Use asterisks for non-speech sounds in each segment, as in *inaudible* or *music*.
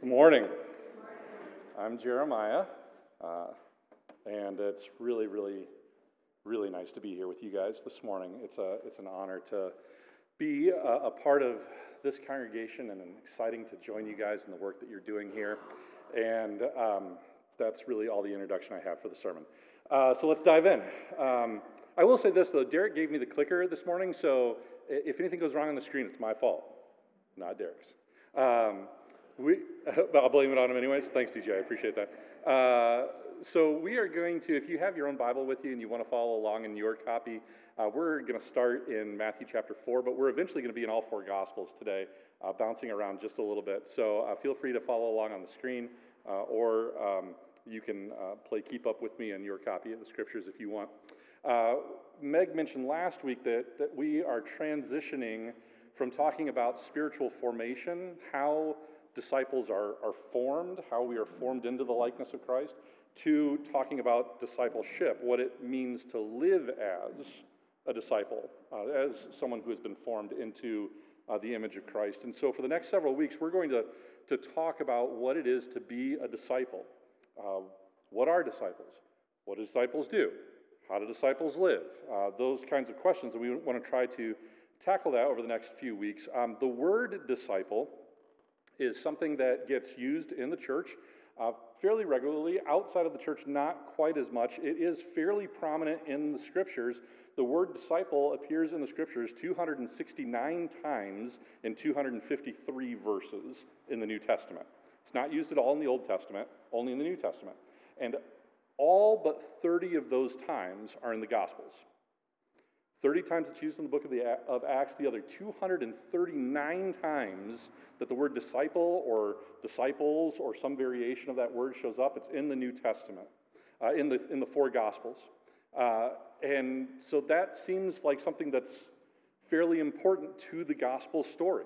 Good morning. I'm Jeremiah, uh, and it's really, really, really nice to be here with you guys this morning. It's, a, it's an honor to be a, a part of this congregation and exciting to join you guys in the work that you're doing here. And um, that's really all the introduction I have for the sermon. Uh, so let's dive in. Um, I will say this though Derek gave me the clicker this morning, so if anything goes wrong on the screen, it's my fault, not Derek's. Um, we, *laughs* I'll blame it on him anyways. Thanks, DJ. I appreciate that. Uh, so we are going to, if you have your own Bible with you and you want to follow along in your copy, uh, we're going to start in Matthew chapter 4, but we're eventually going to be in all four Gospels today, uh, bouncing around just a little bit. So uh, feel free to follow along on the screen, uh, or um, you can uh, play Keep Up With Me in your copy of the Scriptures if you want. Meg mentioned last week that, that we are transitioning from talking about spiritual formation, how disciples are, are formed, how we are formed into the likeness of Christ, to talking about discipleship, what it means to live as a disciple, uh, as someone who has been formed into uh, the image of Christ. And so, for the next several weeks, we're going to, to talk about what it is to be a disciple. Uh, what are disciples? What do disciples do? How do disciples live? Uh, those kinds of questions, and we want to try to tackle that over the next few weeks. Um, the word disciple is something that gets used in the church uh, fairly regularly. Outside of the church, not quite as much. It is fairly prominent in the scriptures. The word disciple appears in the scriptures 269 times in 253 verses in the New Testament. It's not used at all in the Old Testament, only in the New Testament. And all but 30 of those times are in the Gospels. 30 times it's used in the book of, the, of Acts, the other 239 times that the word disciple or disciples or some variation of that word shows up, it's in the New Testament, uh, in, the, in the four Gospels. Uh, and so that seems like something that's fairly important to the gospel story.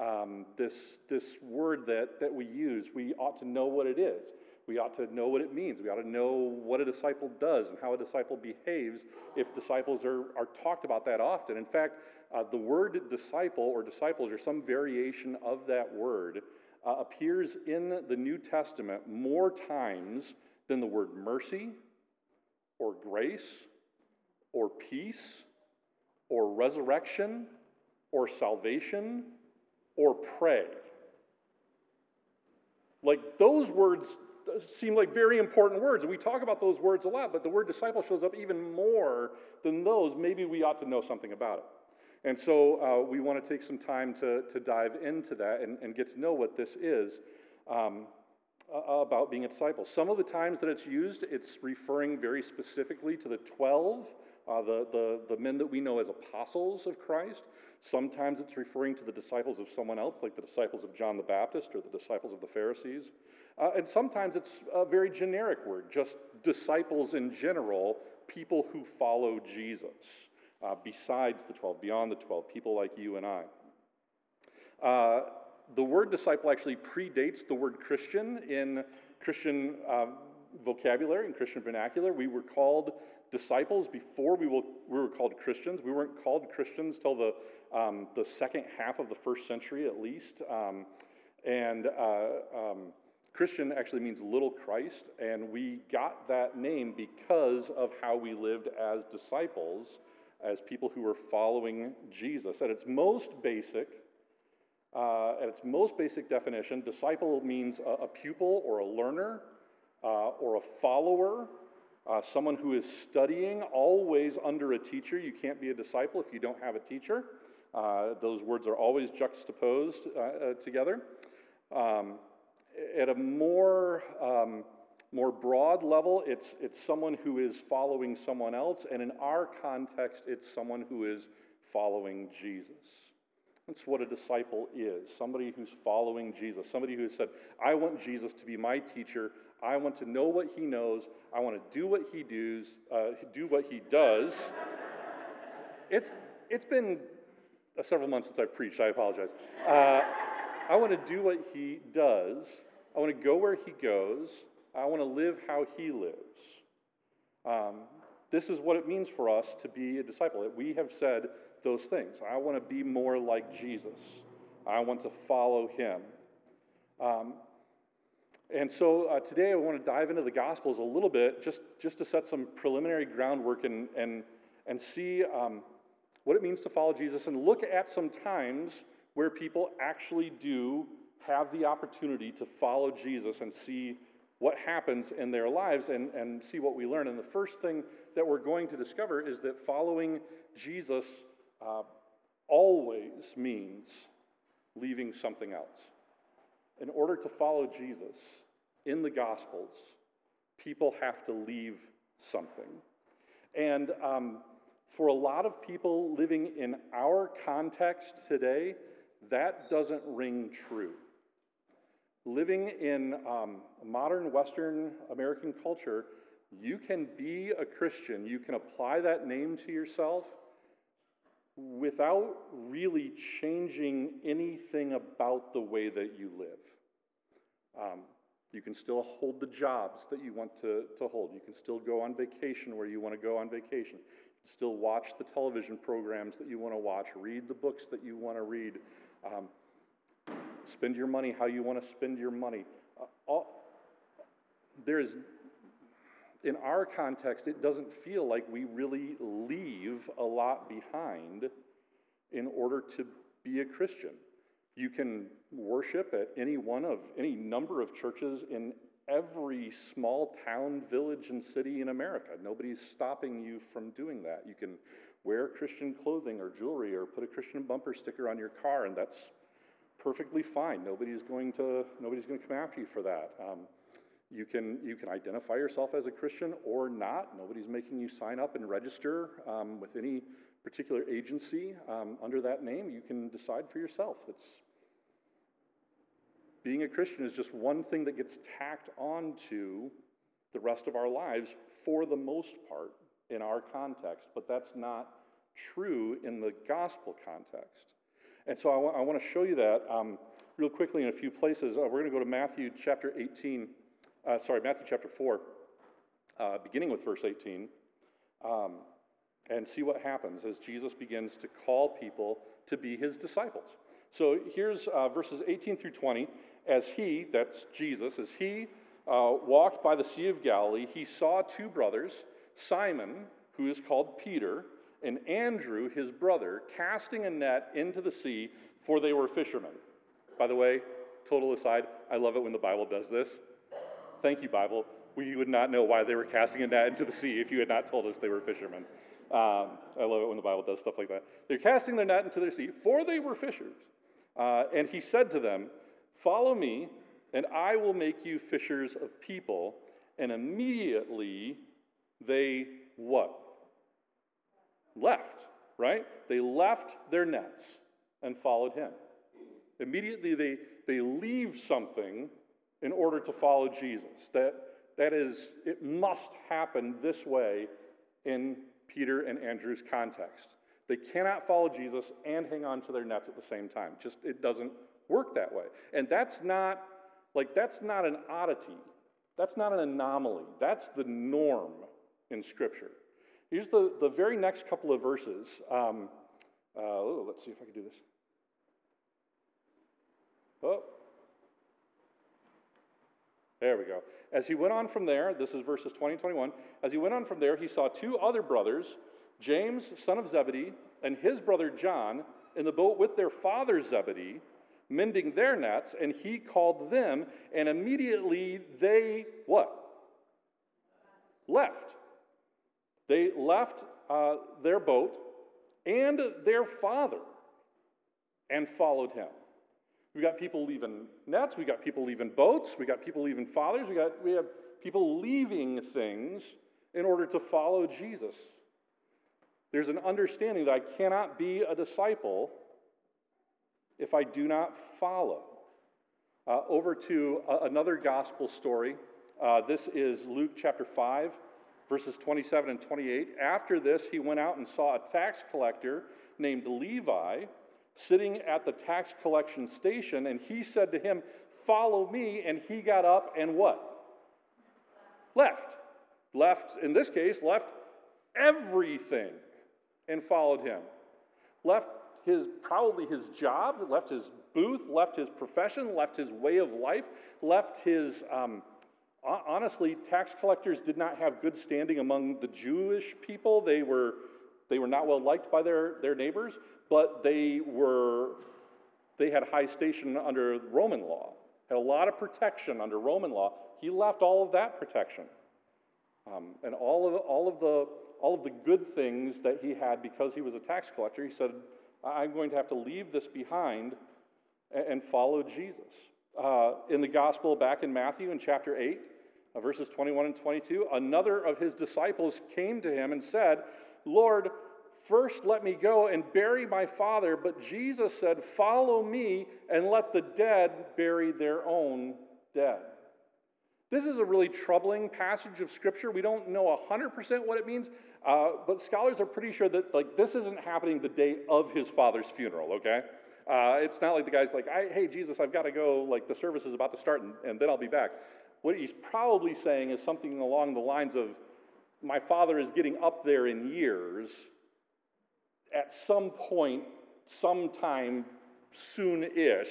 Um, this, this word that, that we use, we ought to know what it is. We ought to know what it means. We ought to know what a disciple does and how a disciple behaves if disciples are, are talked about that often. In fact, uh, the word disciple or disciples or some variation of that word uh, appears in the New Testament more times than the word mercy or grace or peace or resurrection or salvation or pray. Like those words seem like very important words. And we talk about those words a lot, but the word disciple shows up even more than those. Maybe we ought to know something about it. And so uh, we want to take some time to, to dive into that and, and get to know what this is um, about being a disciple. Some of the times that it's used, it's referring very specifically to the 12, uh, the, the, the men that we know as apostles of Christ. Sometimes it's referring to the disciples of someone else, like the disciples of John the Baptist or the disciples of the Pharisees. Uh, and sometimes it's a very generic word, just disciples in general, people who follow Jesus, uh, besides the 12, beyond the 12, people like you and I. Uh, the word disciple actually predates the word Christian in Christian uh, vocabulary, in Christian vernacular. We were called disciples before we, will, we were called Christians. We weren't called Christians till the, um, the second half of the first century at least. Um, and uh, um, Christian actually means little Christ, and we got that name because of how we lived as disciples, as people who were following Jesus. At its most basic, uh, at its most basic definition, disciple means a, a pupil or a learner uh, or a follower, uh, someone who is studying, always under a teacher. You can't be a disciple if you don't have a teacher. Uh, those words are always juxtaposed uh, uh, together. Um, at a more, um, more broad level, it's, it's someone who is following someone else, and in our context, it's someone who is following Jesus. That's what a disciple is somebody who's following Jesus, somebody who has said, I want Jesus to be my teacher. I want to know what he knows. I want to do what he does. Uh, do what he does. *laughs* it's, it's been uh, several months since I've preached. I apologize. Uh, I want to do what he does. I want to go where he goes. I want to live how he lives. Um, this is what it means for us to be a disciple. That we have said those things. I want to be more like Jesus. I want to follow him. Um, And so uh, today I want to dive into the Gospels a little bit just, just to set some preliminary groundwork and, and, and see um, what it means to follow Jesus and look at some times where people actually do have the opportunity to follow Jesus and see what happens in their lives and, and see what we learn. And the first thing that we're going to discover is that following Jesus uh, always means leaving something else. In order to follow Jesus in the Gospels, people have to leave something. And um, for a lot of people living in our context today, that doesn't ring true. Living in um, modern Western American culture, you can be a Christian, you can apply that name to yourself without really changing anything about the way that you live. Um, you can still hold the jobs that you want to, to hold. You can still go on vacation where you want to go on vacation. Still watch the television programs that you want to watch, read the books that you want to read, um, spend your money how you want to spend your money. Uh, all, there is, in our context, it doesn't feel like we really leave a lot behind in order to be a Christian. You can worship at any one of any number of churches in every small town, village, and city in America. Nobody's stopping you from doing that. You can wear Christian clothing or jewelry or put a Christian bumper sticker on your car, and that's perfectly fine. Nobody's going to nobody's going to come after you for that. Um, you can you can identify yourself as a Christian or not. Nobody's making you sign up and register um, with any particular agency um, under that name. You can decide for yourself. That's being a Christian is just one thing that gets tacked onto the rest of our lives for the most part in our context, but that's not true in the gospel context. And so I want to show you that um, real quickly in a few places. Uh, we're going to go to Matthew chapter 18, uh, sorry, Matthew chapter 4, uh, beginning with verse 18, um, and see what happens as Jesus begins to call people to be his disciples. So here's uh, verses 18 through 20 as he, that's Jesus, as he uh, walked by the Sea of Galilee, he saw two brothers, Simon, who is called Peter, and Andrew, his brother, casting a net into the sea, for they were fishermen. By the way, total aside, I love it when the Bible does this. Thank you, Bible. We would not know why they were casting a net into the sea if you had not told us they were fishermen. Um, I love it when the Bible does stuff like that. They're casting their net into the sea, for they were fishers. Uh, and he said to them, Follow me, and I will make you fishers of people. And immediately they what? Left, right? They left their nets and followed him. Immediately they, they leave something in order to follow Jesus. That, that is, it must happen this way in Peter and Andrew's context. They cannot follow Jesus and hang on to their nets at the same time. Just it doesn't work that way. And that's not like that's not an oddity. That's not an anomaly. That's the norm in Scripture. Here's the, the very next couple of verses. Um, uh, oh, let's see if I can do this. Oh. There we go. As he went on from there, this is verses 20 and 21. As he went on from there, he saw two other brothers, James, son of Zebedee, and his brother John, in the boat with their father Zebedee mending their nets, and he called them, and immediately they what? Left. They left uh, their boat and their father and followed him. We got people leaving nets, we got people leaving boats, we got people leaving fathers, we got we have people leaving things in order to follow Jesus. There's an understanding that I cannot be a disciple if I do not follow. Uh, over to uh, another gospel story. Uh, this is Luke chapter 5, verses 27 and 28. After this, he went out and saw a tax collector named Levi sitting at the tax collection station, and he said to him, Follow me. And he got up and what? Left. Left, in this case, left everything and followed him. Left his probably his job, left his booth, left his profession, left his way of life, left his. Um, honestly, tax collectors did not have good standing among the Jewish people. They were, they were not well liked by their, their neighbors, but they were they had high station under Roman law, had a lot of protection under Roman law. He left all of that protection. Um, and all of, all, of the, all of the good things that he had because he was a tax collector, he said, I'm going to have to leave this behind and, and follow Jesus. Uh, in the gospel back in Matthew in chapter 8, uh, verses 21 and 22, another of his disciples came to him and said, Lord, First, let me go and bury my father. But Jesus said, Follow me and let the dead bury their own dead. This is a really troubling passage of Scripture. We don't know 100% what it means, uh, but scholars are pretty sure that like this isn't happening the day of his father's funeral, okay? Uh, it's not like the guy's like, hey, Jesus, I've got to go, like the service is about to start and, and then I'll be back. What he's probably saying is something along the lines of, my father is getting up there in years, at some point, sometime soon ish,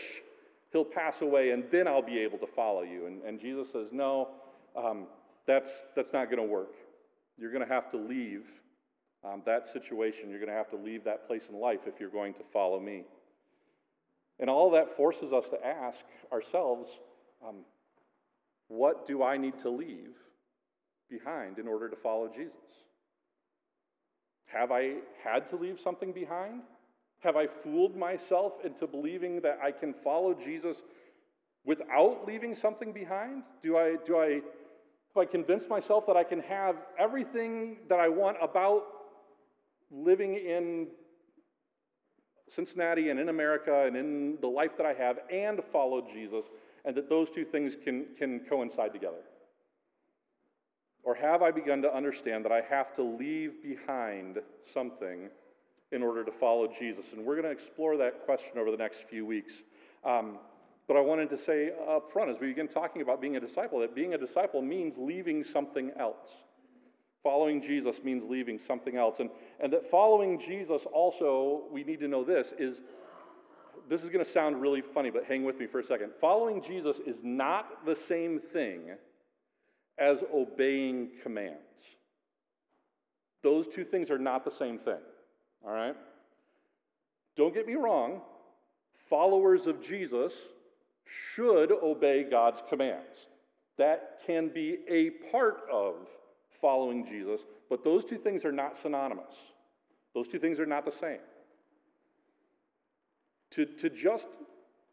he'll pass away and then I'll be able to follow you. And, and Jesus says, No, um, that's, that's not going to work. You're going to have to leave um, that situation. You're going to have to leave that place in life if you're going to follow me. And all that forces us to ask ourselves um, what do I need to leave behind in order to follow Jesus? Have I had to leave something behind? Have I fooled myself into believing that I can follow Jesus without leaving something behind? Do I, do I, have I convinced myself that I can have everything that I want about living in Cincinnati and in America and in the life that I have and follow Jesus, and that those two things can, can coincide together? Or have I begun to understand that I have to leave behind something in order to follow Jesus? And we're going to explore that question over the next few weeks. Um, but I wanted to say up front as we begin talking about being a disciple that being a disciple means leaving something else. Following Jesus means leaving something else. And, and that following Jesus also, we need to know this, is this is going to sound really funny, but hang with me for a second. Following Jesus is not the same thing as obeying commands. Those two things are not the same thing, all right? Don't get me wrong, followers of Jesus should obey God's commands. That can be a part of following Jesus, but those two things are not synonymous. Those two things are not the same. To, to just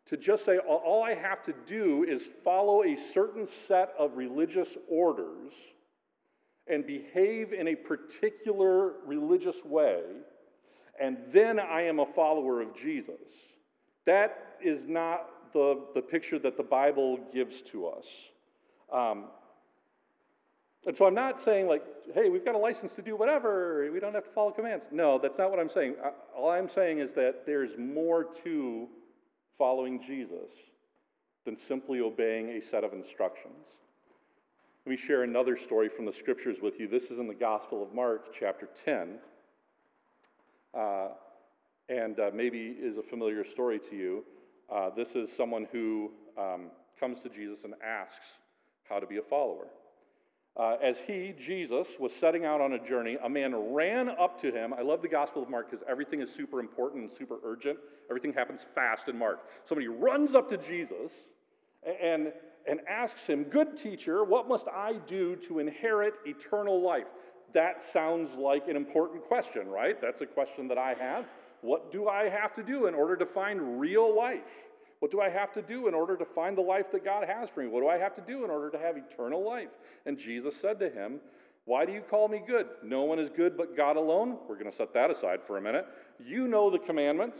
to just say all I have to do is follow a certain set of religious orders and behave in a particular religious way, and then I am a follower of Jesus. That is not the, the picture that the Bible gives to us. Um, and so I'm not saying, like, hey, we've got a license to do whatever, we don't have to follow commands. No, that's not what I'm saying. All I'm saying is that there's more to following Jesus than simply obeying a set of instructions. Let me share another story from the scriptures with you. This is in the Gospel of Mark, chapter 10. Uh, and uh, maybe is a familiar story to you. Uh, this is someone who um, comes to Jesus and asks how to be a follower. Uh, as he, Jesus, was setting out on a journey, a man ran up to him. I love the Gospel of Mark because everything is super important and super urgent. Everything happens fast in Mark. Somebody runs up to Jesus and, and asks him, Good teacher, what must I do to inherit eternal life? That sounds like an important question, right? That's a question that I have. What do I have to do in order to find real life? What do I have to do in order to find the life that God has for me? What do I have to do in order to have eternal life? And Jesus said to him, Why do you call me good? No one is good but God alone. We're going to set that aside for a minute. You know the commandments.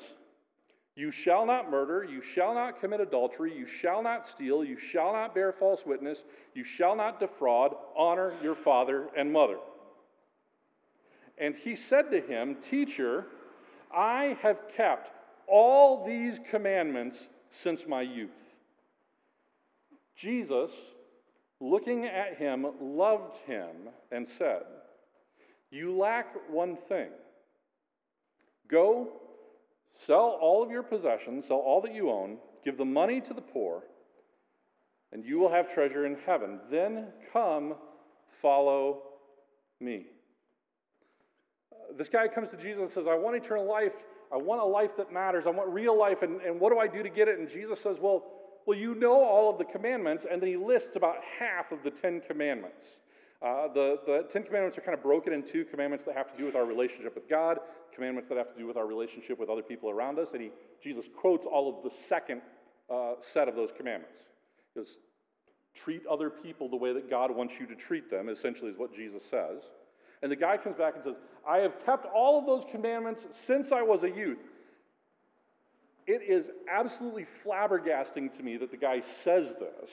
You shall not murder. You shall not commit adultery. You shall not steal. You shall not bear false witness. You shall not defraud. Honor your father and mother. And he said to him, Teacher, I have kept all these commandments since my youth. Jesus, looking at him, loved him and said, You lack one thing. Go, Sell all of your possessions, sell all that you own, give the money to the poor, and you will have treasure in heaven. Then come, follow me. Uh, this guy comes to Jesus and says, I want eternal life. I want a life that matters. I want real life. And, and what do I do to get it? And Jesus says, Well, well, you know all of the commandments. And then he lists about half of the Ten Commandments. Uh, the, the Ten Commandments are kind of broken into commandments that have to do with our relationship with God, commandments that have to do with our relationship with other people around us. And he, Jesus quotes all of the second uh, set of those commandments. Because treat other people the way that God wants you to treat them, essentially, is what Jesus says. And the guy comes back and says, I have kept all of those commandments since I was a youth. It is absolutely flabbergasting to me that the guy says this,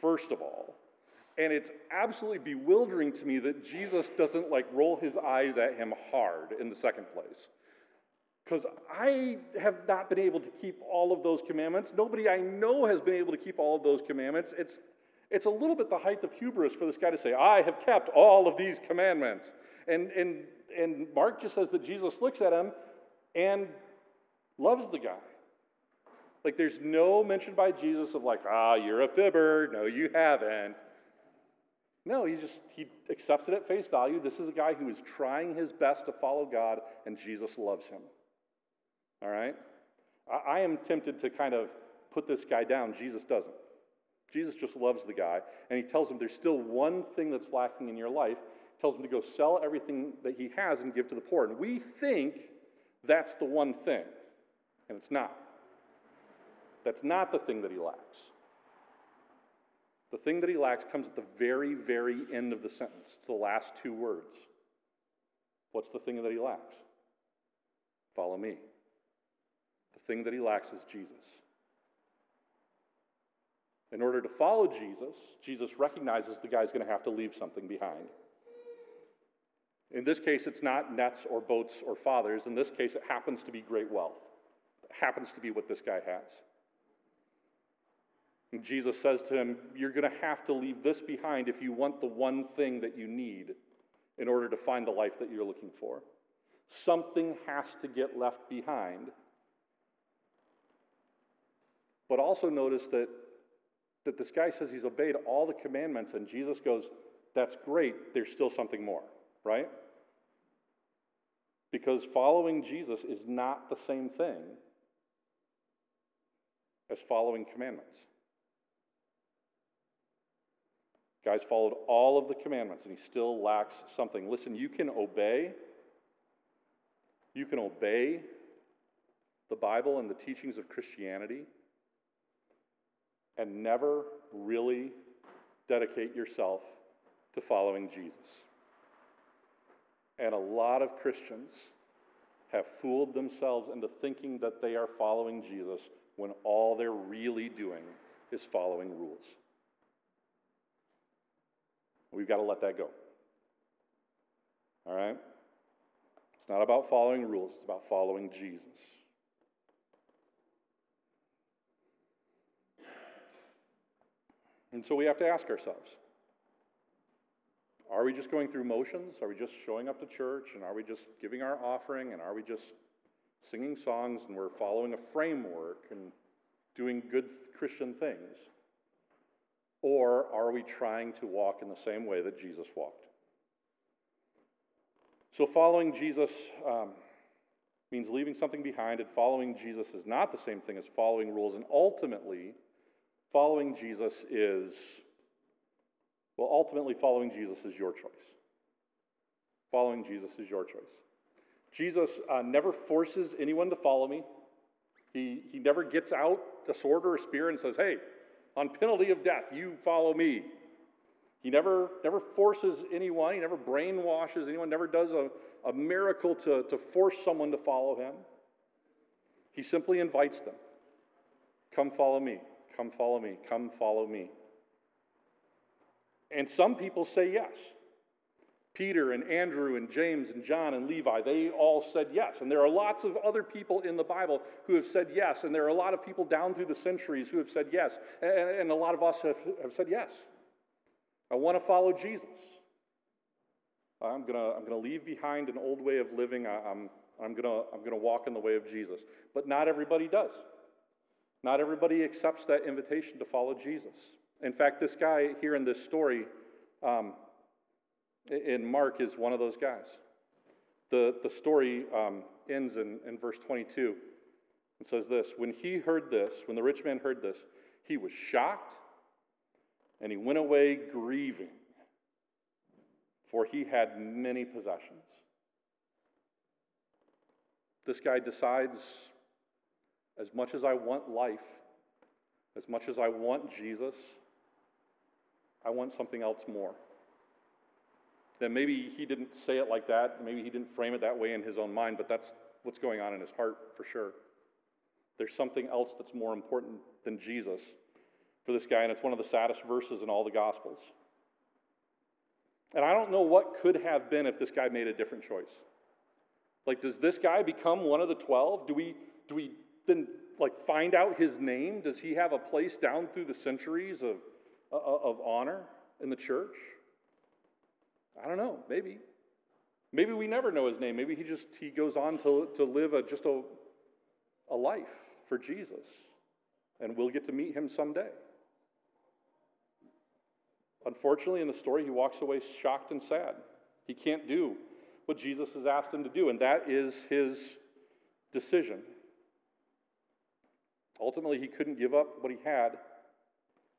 first of all. And it's absolutely bewildering to me that Jesus doesn't like roll his eyes at him hard in the second place. Because I have not been able to keep all of those commandments. Nobody I know has been able to keep all of those commandments. It's, it's a little bit the height of hubris for this guy to say, I have kept all of these commandments. And, and, and Mark just says that Jesus looks at him and loves the guy. Like there's no mention by Jesus of like, ah, you're a fibber. No, you haven't. No, he just he accepts it at face value. This is a guy who is trying his best to follow God, and Jesus loves him. All right? I, I am tempted to kind of put this guy down. Jesus doesn't. Jesus just loves the guy, and he tells him there's still one thing that's lacking in your life. Tells him to go sell everything that he has and give to the poor. And we think that's the one thing, and it's not. That's not the thing that he lacks. The thing that he lacks comes at the very, very end of the sentence. It's the last two words. What's the thing that he lacks? Follow me. The thing that he lacks is Jesus. In order to follow Jesus, Jesus recognizes the guy's going to have to leave something behind. In this case, it's not nets or boats or fathers. In this case, it happens to be great wealth. It happens to be what this guy has. And Jesus says to him, You're going to have to leave this behind if you want the one thing that you need in order to find the life that you're looking for. Something has to get left behind. But also notice that, that this guy says he's obeyed all the commandments, and Jesus goes, That's great, there's still something more, right? Because following Jesus is not the same thing as following commandments. Guy's followed all of the commandments and he still lacks something. Listen, you can obey. You can obey the Bible and the teachings of Christianity and never really dedicate yourself to following Jesus. And a lot of Christians have fooled themselves into thinking that they are following Jesus when all they're really doing is following rules. We've got to let that go. All right? It's not about following rules, it's about following Jesus. And so we have to ask ourselves are we just going through motions? Are we just showing up to church? And are we just giving our offering? And are we just singing songs and we're following a framework and doing good Christian things? Or are we trying to walk in the same way that Jesus walked? So, following Jesus um, means leaving something behind, and following Jesus is not the same thing as following rules. And ultimately, following Jesus is, well, ultimately, following Jesus is your choice. Following Jesus is your choice. Jesus uh, never forces anyone to follow me. He, he never gets out a sword or a spear and says, hey, on penalty of death, you follow me. He never, never forces anyone, he never brainwashes anyone, never does a, a miracle to, to force someone to follow him. He simply invites them Come follow me, come follow me, come follow me. And some people say yes. Peter and Andrew and James and John and Levi, they all said yes. And there are lots of other people in the Bible who have said yes. And there are a lot of people down through the centuries who have said yes. And, a lot of us have, have said yes. I want to follow Jesus. I'm going to I'm to leave behind an old way of living. I, I'm, I'm going I'm to walk in the way of Jesus. But not everybody does. Not everybody accepts that invitation to follow Jesus. In fact, this guy here in this story um, in Mark is one of those guys. The, the story um, ends in, in verse 22. and says this When he heard this, when the rich man heard this, he was shocked and he went away grieving, for he had many possessions. This guy decides as much as I want life, as much as I want Jesus, I want something else more. Then maybe he didn't say it like that, maybe he didn't frame it that way in his own mind, but that's what's going on in his heart for sure. There's something else that's more important than Jesus for this guy, and it's one of the saddest verses in all the Gospels. And I don't know what could have been if this guy made a different choice. Like, does this guy become one of the 12? Do we, do we then like find out his name? Does he have a place down through the centuries of, Uh, uh, of honor in the church? I don't know. Maybe. Maybe we never know his name. Maybe he just he goes on to, to live a, just a, a life for Jesus. And we'll get to meet him someday. Unfortunately, in the story, he walks away shocked and sad. He can't do what Jesus has asked him to do, and that is his decision. Ultimately, he couldn't give up what he had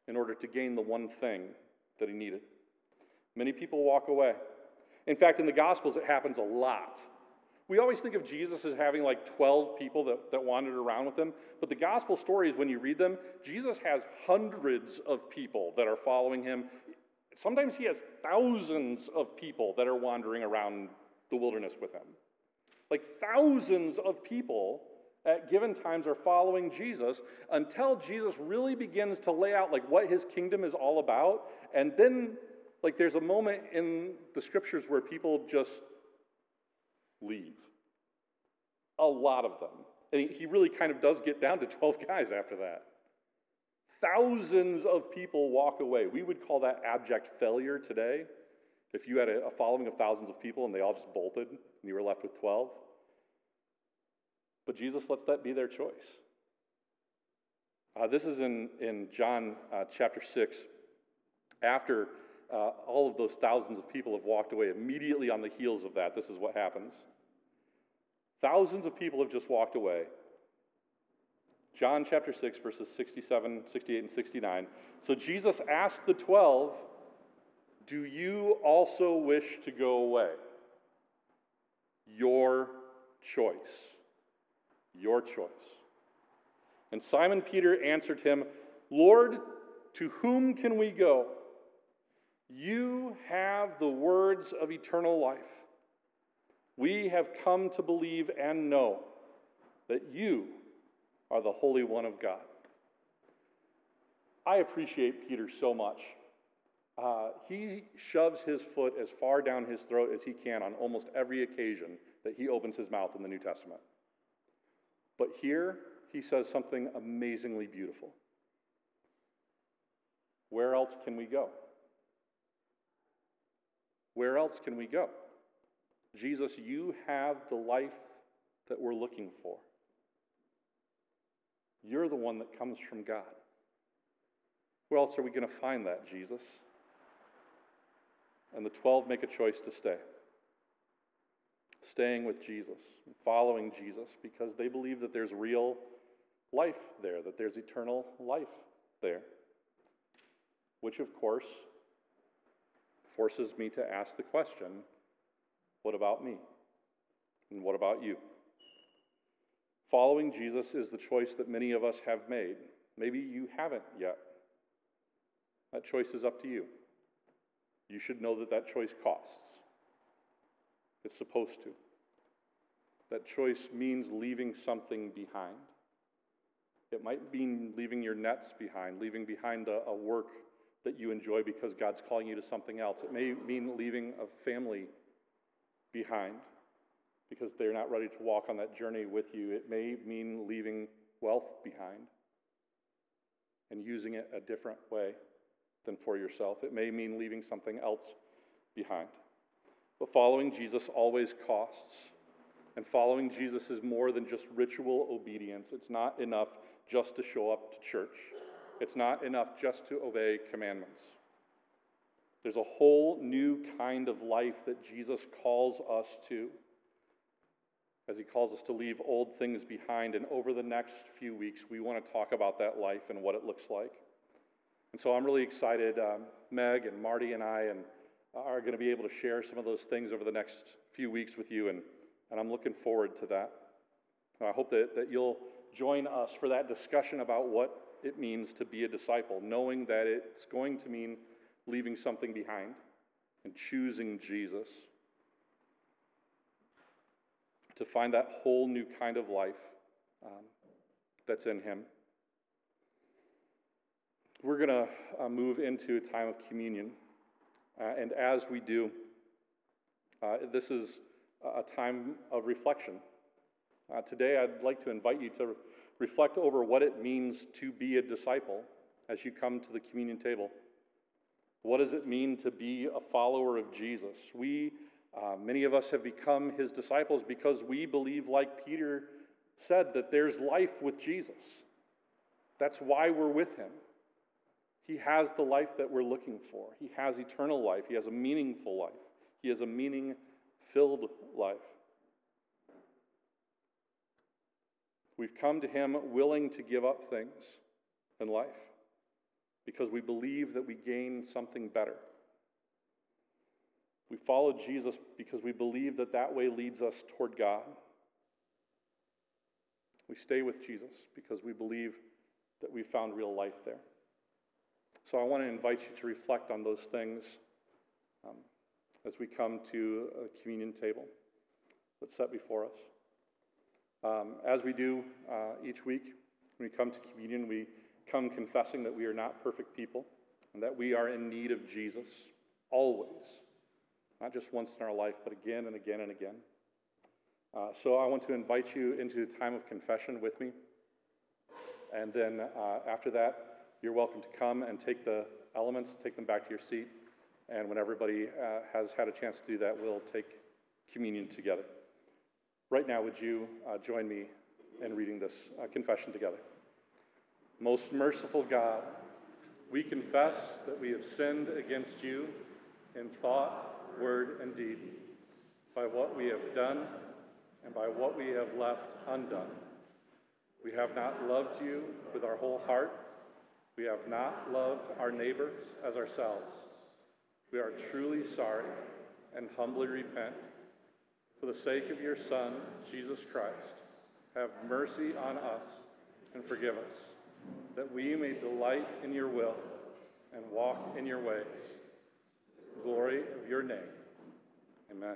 in order to gain the one thing that he needed. Many people walk away. In fact, in the Gospels, it happens a lot. We always think of Jesus as having like 12 people that, that wandered around with him, but the Gospel stories, when you read them, Jesus has hundreds of people that are following him. Sometimes he has thousands of people that are wandering around the wilderness with him. Like thousands of people at given times are following Jesus until Jesus really begins to lay out like what his kingdom is all about. And then like there's a moment in the scriptures where people just leave. A lot of them. And he really kind of does get down to *laughs* 12 guys after that. Thousands of people walk away. We would call that abject failure today. If you had a, following of thousands of people and they all just bolted and you were left with 12. But Jesus lets that be their choice. Uh, this is in, in John uh, chapter 6. After uh, all of those thousands of people have walked away, immediately on the heels of that, this is what happens. Thousands of people have just walked away. John chapter 6, verses 67, 68, and 69. So Jesus asked the 12, Do you also wish to go away? Your choice. Your choice. And Simon Peter answered him, Lord, to whom can we go? You have the words of eternal life. We have come to believe and know that you are the Holy One of God. I appreciate Peter so much. Uh, he shoves his foot as far down his throat as he can on almost every occasion that he opens his mouth in the New Testament. But here, he says something amazingly beautiful. Where else can we go? Where else can we go? Jesus, you have the life that we're looking for. You're the one that comes from God. Where else are we going to find that, Jesus? And the 12 make a choice to stay. Staying with Jesus, following Jesus, because they believe that there's real life there, that there's eternal life there. Which, of course, forces me to ask the question what about me? And what about you? Following Jesus is the choice that many of us have made. Maybe you haven't yet. That choice is up to you. You should know that that choice costs. It's supposed to. That choice means leaving something behind. It might mean leaving your nets behind, leaving behind a, a work that you enjoy because God's calling you to something else. It may mean leaving a family behind because they're not ready to walk on that journey with you. It may mean leaving wealth behind and using it a different way than for yourself. It may mean leaving something else behind. But following Jesus always costs. And following Jesus is more than just ritual obedience. It's not enough just to show up to church, it's not enough just to obey commandments. There's a whole new kind of life that Jesus calls us to as he calls us to leave old things behind. And over the next few weeks, we want to talk about that life and what it looks like. And so I'm really excited. Um, Meg and Marty and I and are going to be able to share some of those things over the next few weeks with you, and, and I'm looking forward to that. And I hope that, that you'll join us for that discussion about what it means to be a disciple, knowing that it's going to mean leaving something behind and choosing Jesus to find that whole new kind of life um, that's in Him. We're going to uh, move into a time of communion. Uh, and as we do, uh, this is a time of reflection. Uh, today, I'd like to invite you to reflect over what it means to be a disciple as you come to the communion table. What does it mean to be a follower of Jesus? We, uh, many of us, have become his disciples because we believe, like Peter said, that there's life with Jesus. That's why we're with him. He has the life that we're looking for. He has eternal life. He has a meaningful life. He has a meaning filled life. We've come to Him willing to give up things in life because we believe that we gain something better. We follow Jesus because we believe that that way leads us toward God. We stay with Jesus because we believe that we found real life there. So I want to invite you to reflect on those things um, as we come to a communion table that's set before us. Um, as we do uh, each week, when we come to communion, we come confessing that we are not perfect people and that we are in need of Jesus always, not just once in our life, but again and again and again. Uh, so I want to invite you into a time of confession with me. And then uh, after that, you're welcome to come and take the elements, take them back to your seat. And when everybody uh, has had a chance to do that, we'll take communion together. Right now, would you uh, join me in reading this uh, confession together? Most merciful God, we confess that we have sinned against you in thought, word, and deed, by what we have done and by what we have left undone. We have not loved you with our whole heart we have not loved our neighbors as ourselves. We are truly sorry and humbly repent. For the sake of your Son, Jesus Christ, have mercy on us and forgive us, that we may delight in your will and walk in your ways. Glory of your name. Amen.